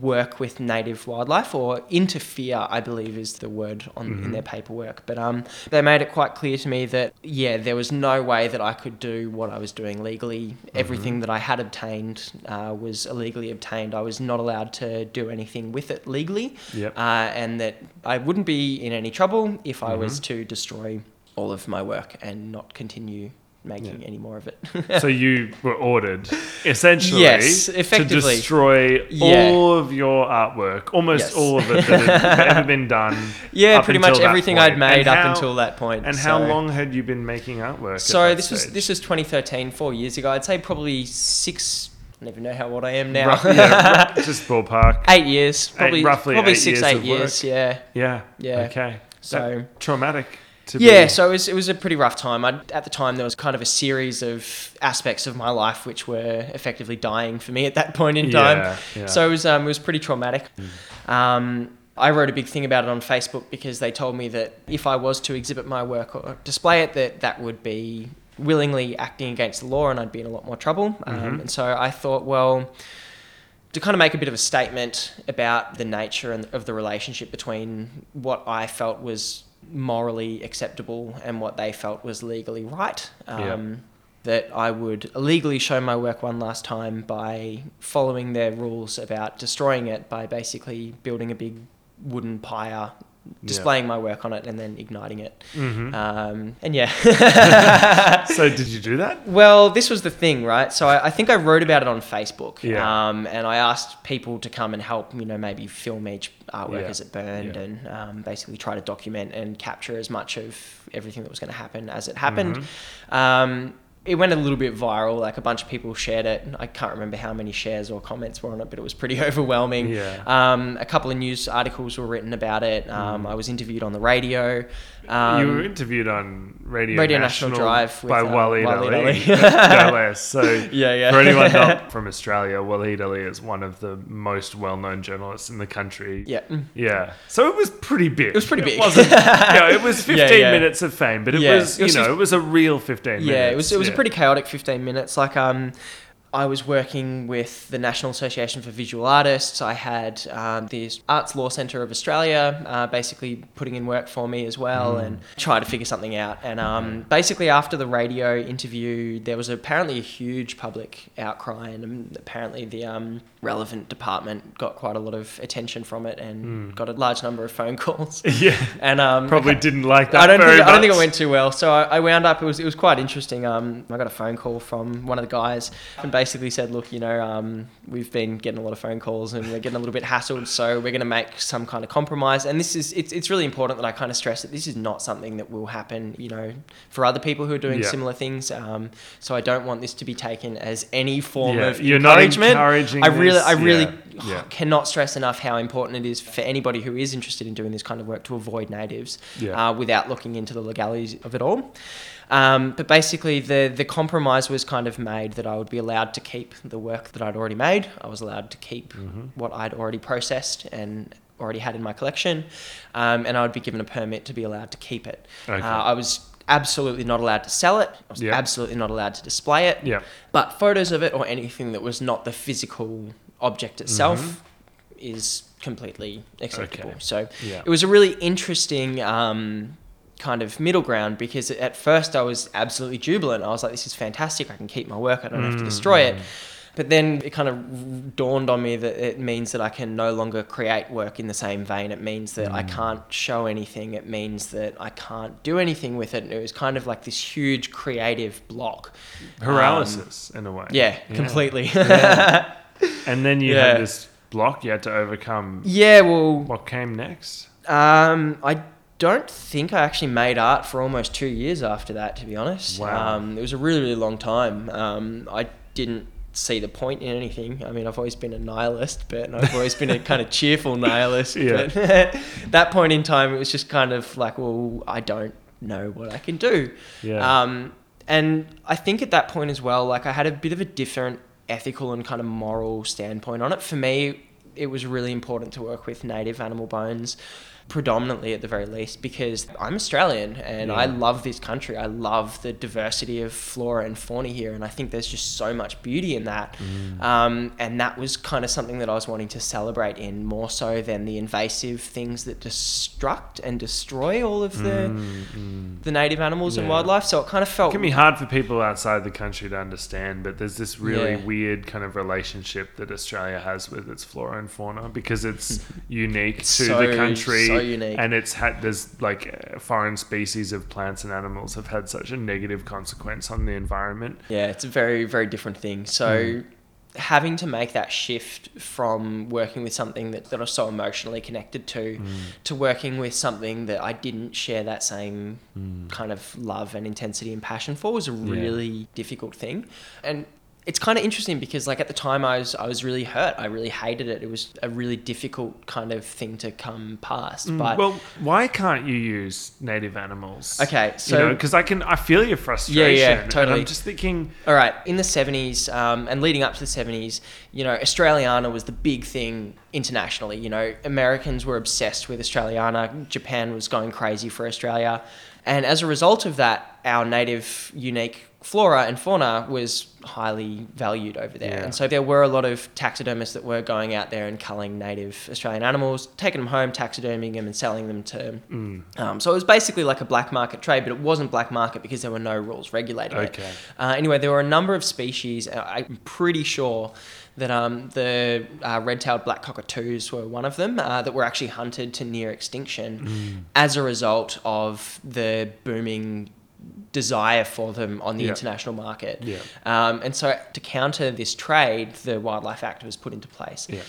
work with native wildlife or interfere, I believe is the word on in their paperwork. But um, they made it quite clear to me that yeah, there was no way that I could do what I was doing legally. Everything that I had obtained uh, was illegally obtained. I was not allowed to do anything with it legally, Yep. uh, and that I wouldn't be in any trouble if I was to destroy all of my work and not continue making any more of it. so you were ordered essentially Yes, effectively. to destroy Yeah. all of your artwork, almost Yes. all of it that had ever been done. yeah, pretty much everything point. I'd made And up how- until that point. And how long had you been making artwork? So this was this was 2013, four years ago. I'd say probably six. I don't know how old I am now. Rough- yeah, just ballpark. eight years, probably roughly probably eight six, years eight years. Yeah, Yeah. Yeah. Okay. So- That- traumatic. To yeah. Be, So it was it was a pretty rough time. i at the time there was kind of a series of aspects of my life which were effectively dying for me at that point in time. Yeah, yeah. So it was um, it was pretty traumatic. Um, I wrote a big thing about it on Facebook because they told me that if I was to exhibit my work or display it, that that would be willingly acting against the law and I'd be in a lot more trouble. Um, and so I thought, well, to kind of make a bit of a statement about the nature and of the relationship between what I felt was morally acceptable and what they felt was legally right. Um, That I would illegally show my work one last time by following their rules about destroying it by basically building a big wooden pyre, displaying my work on it, and then igniting it. Mhm. Um, and yeah. so did you do that? Well, this was the thing, right? So I, I think I wrote about it on Facebook, Yeah. um, and I asked people to come and help, you know, maybe film each artwork Yeah. as it burned, Yeah. and um, basically try to document and capture as much of everything that was going to happen as it happened. Mm-hmm. It went a little bit viral. Like a bunch of people shared it. I can't remember how many shares or comments were on it, but it was pretty overwhelming. Yeah. Um, a couple of news articles were written about it. Um, I was interviewed on the radio. Um, you were interviewed on Radio, Radio National Drive with, by uh, Waleed Waleed Aly. No less. So Yeah, yeah. for anyone not from Australia, Waleed Aly is one of the most well-known journalists in the country. yeah. Yeah. So it was pretty big. It was pretty big. wasn't, yeah, it was 15 Yeah, yeah. minutes of fame, but it Yeah. was, It you was know, it was a real 15 minutes. Yeah, it was it was a pretty chaotic 15 minutes. Like um, I was working with the National Association for Visual Artists. I had um, the Arts Law Centre of Australia uh, basically putting in work for me as well Mm. and trying to figure something out. And um, basically after the radio interview, there was apparently a huge public outcry, and apparently the um, relevant department got quite a lot of attention from it and got a large number of phone calls. Mm. Yeah. And um, Probably didn't like that I don't very think I don't think it went too well. So I, I wound up. It was it was quite interesting. Um, I got a phone call from one of the guys and basically said, "Look, you know, um, we've been getting a lot of phone calls and we're getting a little bit hassled. So we're going to make some kind of compromise. And this is it's it's really important that I kind of stress that this is not something that will happen. You know, for other people who are doing Yeah. similar things. Um, so I don't want this to be taken as any form Yeah, of you're not encouragement. encouraging I really this. I really Yeah, yeah. cannot stress enough how important it is for anybody who is interested in doing this kind of work to avoid natives uh, without looking into the legalities of it all. Um, but basically, the the compromise was kind of made that I would be allowed to keep the work that I'd already made. I was allowed to keep Mm-hmm. what I'd already processed and already had in my collection, um, and I would be given a permit to be allowed to keep it. Okay. Uh, I was absolutely not allowed to sell it. I was absolutely not allowed to display it. Yeah. But photos of it or anything that was not the physical object itself Mm-hmm. is completely acceptable. Okay. So it was a really interesting um, kind of middle ground because at first I was absolutely jubilant. I was like, this is fantastic. I can keep my work. I don't have to destroy Mm. it. But then it kind of dawned on me that it means that I can no longer create work in the same vein. It means that Mm. I can't show anything. It means that I can't do anything with it. And it was kind of like this huge creative block. Paralysis, in a way. Um, Yeah, completely. And then you Yeah. had this block you had to overcome. yeah, well, What came next? Um, I don't think I actually made art for almost two years after that, to be honest. Wow. Um, it was a really, really long time. Um, I didn't see the point in anything. I mean, I've always been a nihilist, but I've always been a kind of cheerful nihilist. Yeah. But that point in time, it was just kind of like, well, I don't know what I can do. Yeah. Um, and I think at that point as well, like I had a bit of a different ethical and kind of moral standpoint on it. For me, it was really important to work with native animal bones, predominantly at the very least, because I'm Australian and I love this country. I love the diversity of flora and fauna here, and I think there's just so much beauty in that. Mm. Um, and that was kind of something that I was wanting to celebrate in more so than the invasive things that destruct and destroy all of the the native animals and Mm, wildlife. So it kind of felt It can be hard for people outside the country to understand, but there's this really Yeah. weird kind of relationship that Australia has with its flora and fauna because it's unique It's to so- the country, so unique. and it's had there's like foreign species of plants and animals have had such a negative consequence on the environment. Yeah, it's a very, very different thing. So Hmm. having to make that shift from working with something that, that I was so emotionally connected to Hmm. to working with something that I didn't share that same Hmm. kind of love and intensity and passion for was a really difficult thing. And it's kind of interesting because like at the time I was I was really hurt. I really hated it. It was a really difficult kind of thing to come past. But Mm, well, why can't you use native animals? Okay, you so- know, because I can I feel your frustration. and totally. I'm just thinking, All right, in the 70s um, and leading up to the 70s, you know, Australiana was the big thing internationally. You know, Americans were obsessed with Australiana, Japan was going crazy for Australia. And as a result of that, our native, unique flora and fauna was highly valued over there. Yeah. And so there were a lot of taxidermists that were going out there and culling native Australian animals, taking them home, taxiderming them, and selling them to. Mm. Um, so it was basically like a black market trade, but it wasn't black market because there were no rules regulating it. Okay. Uh, anyway, there were a number of species. uh, I'm pretty sure that um, the uh, red-tailed black cockatoos were one of them uh, that were actually hunted to near extinction Mm. as a result of the booming desire for them on the Yeah. international market. Yeah. Um, and so to counter this trade, the Wildlife Act was put into place. Yeah.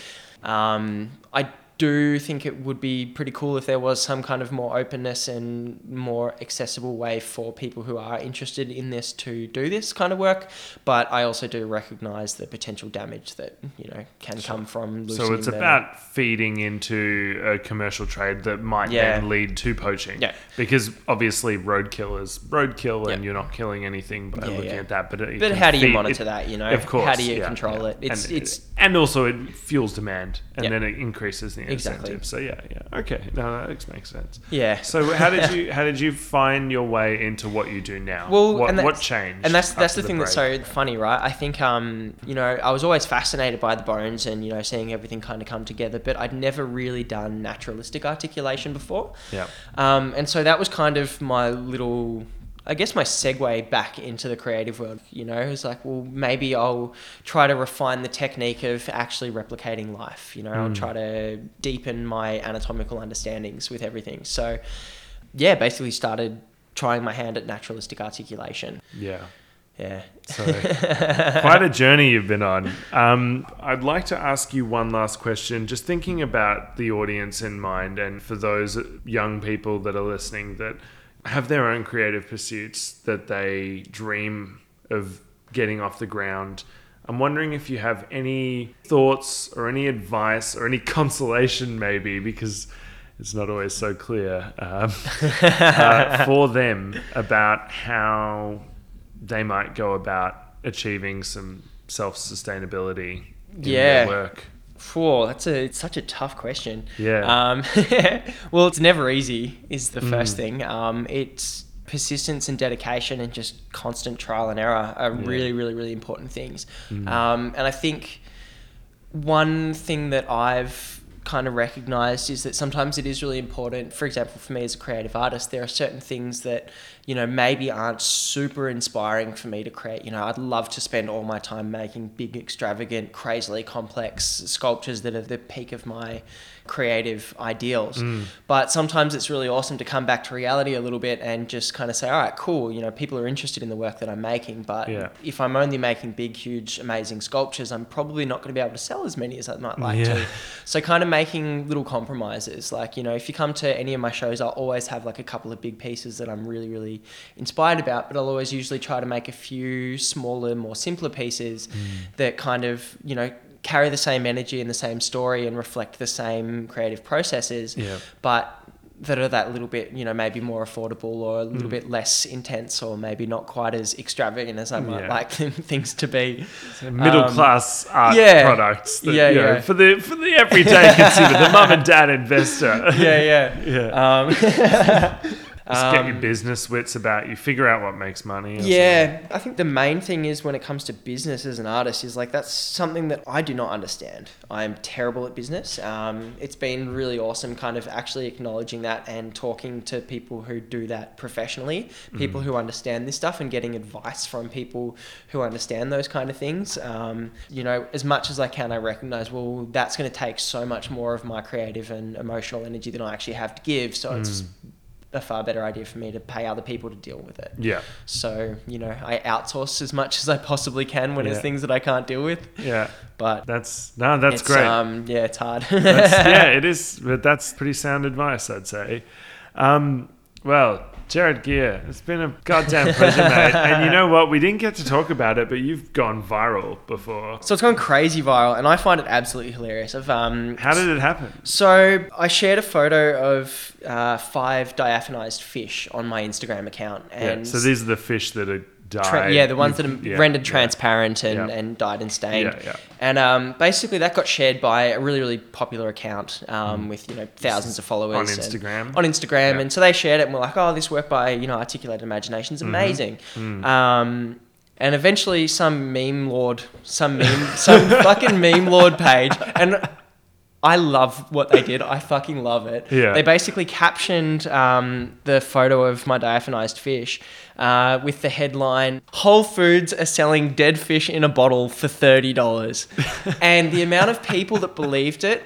Um, I do think it would be pretty cool if there was some kind of more openness and more accessible way for people who are interested in this to do this kind of work. But I also do recognize the potential damage that you know can come from So it's about feeding into a commercial trade that might Yeah. then lead to poaching. Yeah. Because obviously roadkill is roadkill and Yeah. you're not killing anything by Yeah, looking at that. But, But how do you monitor it- that? You know, Of course. how do you control it? It's and, it's and also it fuels demand and then it increases the Exactly. incentive. So yeah, yeah. Okay. No, that makes sense. yeah. So how did you how did you find your way into what you do now? Well, what, and what changed? And that's that's after the thing that's so funny, right? I think um, you know, I was always fascinated by the bones and you know, seeing everything kind of come together, but I'd never really done naturalistic articulation before. Yeah. Um, and so that was kind of my little, I guess, my segue back into the creative world. You know, was like, well, maybe I'll try to refine the technique of actually replicating life. You know, I'll try to deepen my anatomical understandings with everything. So, yeah, basically started trying my hand at naturalistic articulation. Yeah. Yeah. So quite a journey you've been on. Um, I'd like to ask you one last question, just thinking about the audience in mind, and for those young people that are listening that have their own creative pursuits that they dream of getting off the ground. I'm wondering if you have any thoughts or any advice or any consolation, maybe, because it's not always so clear um, uh, for them about how they might go about achieving some self sustainability in Yeah. their work. Whoa, that's a it's such a tough question. Yeah. Um, well, it's never easy. Is the Mm. first thing. Um, it's persistence and dedication and just constant trial and error are really, really, really important things. Mm. Um, and I think one thing that I've kind of recognized is that sometimes it is really important. For example, for me as a creative artist, there are certain things that, you know, maybe aren't super inspiring for me to create. You know, I'd love to spend all my time making big, extravagant, crazily complex sculptures that are the peak of my creative ideals. Mm. But sometimes it's really awesome to come back to reality a little bit and just kind of say, all right, cool, you know, people are interested in the work that I'm making, but Yeah. if I'm only making big, huge, amazing sculptures, I'm probably not going to be able to sell as many as I might like Yeah. to. So kind of making little compromises. Like, you know, if you come to any of my shows, I'll always have like a couple of big pieces that I'm really, really inspired about, but I'll always usually try to make a few smaller, more simpler pieces Mm. that kind of, you know, carry the same energy and the same story and reflect the same creative processes Yeah. but that are that little bit, you know, maybe more affordable or a little Mm. bit less intense or maybe not quite as extravagant as I might Yeah. like them, things to be. Middle Um, class art yeah. products. That, Yeah, you know, yeah. For the for the everyday consumer, the mum and dad investor. Yeah, yeah. yeah. Um, Just get your um, business wits about you. Figure out what makes money. yeah, I think the main thing is when it comes to business as an artist is like that's something that I do not understand. I'm terrible at business. Um, it's been really awesome, kind of actually acknowledging that and talking to people who do that professionally, people who understand this stuff, and getting advice from people who understand those kind of things. Um, you know, as much as I can, I recognize well that's going to take so much more of my creative and emotional energy than I actually have to give. So it's a far better idea for me to pay other people to deal with it. Yeah. So, you know, I outsource as much as I possibly can when Yeah. there's things that I can't deal with. Yeah. But That's no, that's it's, great. Um, yeah, it's hard. Yeah, it is, but that's pretty sound advice, I'd say. Um, well, Jared Geer, it's been a goddamn pleasure, mate. And you know what? We didn't get to talk about it, but you've gone viral before. so it's gone crazy viral, and I find it absolutely hilarious. I've, um, How did it happen? So I shared a photo of uh, five diaphanized fish on my Instagram account, and yeah. So these are the fish that are died. Tra- yeah, the ones that are yeah, rendered yeah. transparent and, and dyed and stained. And um, basically, that got shared by a really, really popular account um, with you know thousands of followers Mm. On Instagram? on Instagram, and so they shared it, and we're like, "Oh, this work by you know Articulated Imagination Mm-hmm. is amazing." Mm. Um, and eventually, some meme lord, some meme, some fucking meme lord page, and I love what they did. I fucking love it. Yeah. They basically captioned um, the photo of my diaphanized fish uh, with the headline Whole Foods are selling dead fish in a bottle for $30. and the amount of people that believed it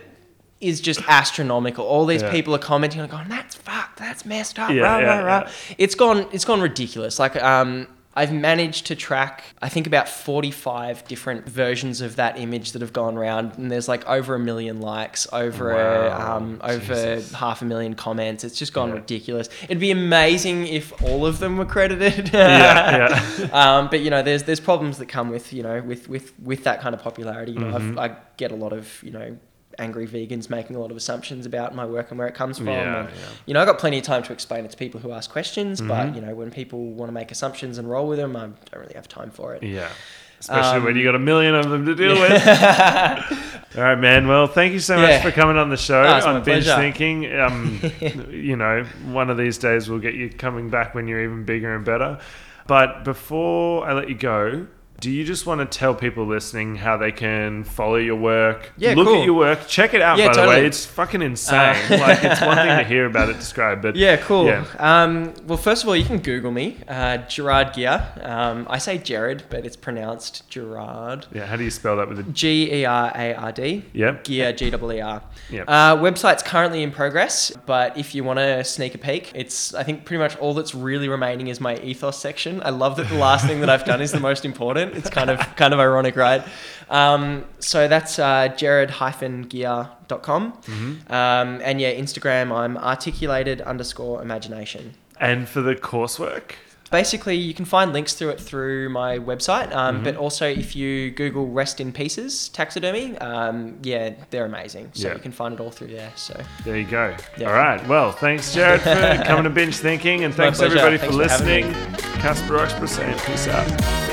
is just astronomical. All these Yeah. people are commenting and going, that's fucked, that's messed up, Yeah, rah, yeah, rah, rah. yeah. It's gone it's gone ridiculous. Like um I've managed to track, I think, about 45 different versions of that image that have gone around, and there's like over a million likes, over Wow. um, over Jesus. half a million comments. It's just gone Yeah. ridiculous. It'd be amazing if all of them were credited. Yeah, yeah. um, but you know, there's there's problems that come with you know with with with that kind of popularity. You know, Mm-hmm. I've, I get a lot of you know angry vegans making a lot of assumptions about my work and where it comes from. Yeah, and, yeah. You know, I've got plenty of time to explain it to people who ask questions, Mm-hmm. but you know, when people want to make assumptions and roll with them, I don't really have time for it. Yeah. Especially Um, when you got a million of them to deal with. All right, man. Well, thank you so much Yeah. for coming on the show it's on Binge pleasure. Thinking. Um, you know, one of these days we'll get you coming back when you're even bigger and better. But before I let you go, do you just want to tell people listening how they can follow your work? Yeah, Look cool. at your work. Check it out, Yeah, by the way. It's fucking insane. like, it's one thing to hear about it described, but Yeah, cool. Yeah. Um, well, first of all, you can Google me, uh, Gerard Geer. Um, I say Jared, but it's pronounced Gerard. yeah, how do you spell that with a G E R A R D. Yep. Geer, G E E R. Yep. Uh, website's currently in progress, but if you want to sneak a peek, it's I think pretty much all that's really remaining is my ethos section. I love that the last thing that I've done is the most important. It's kind of kind of ironic, right? Um, so that's uh, jared-gear.com. Mm-hmm. Um, and yeah, Instagram, I'm articulated underscore imagination. And for the coursework? Basically, you can find links through it through my website, um, Mm-hmm. but also if you Google "rest in pieces" taxidermy, um, yeah, they're amazing. So Yeah. you can find it all through there. So There you go. Yeah. All right. Well, thanks, Jared, for coming to Binge Thinking, and thanks everybody Thanks for for listening. Caspar Roxburgh saying peace out.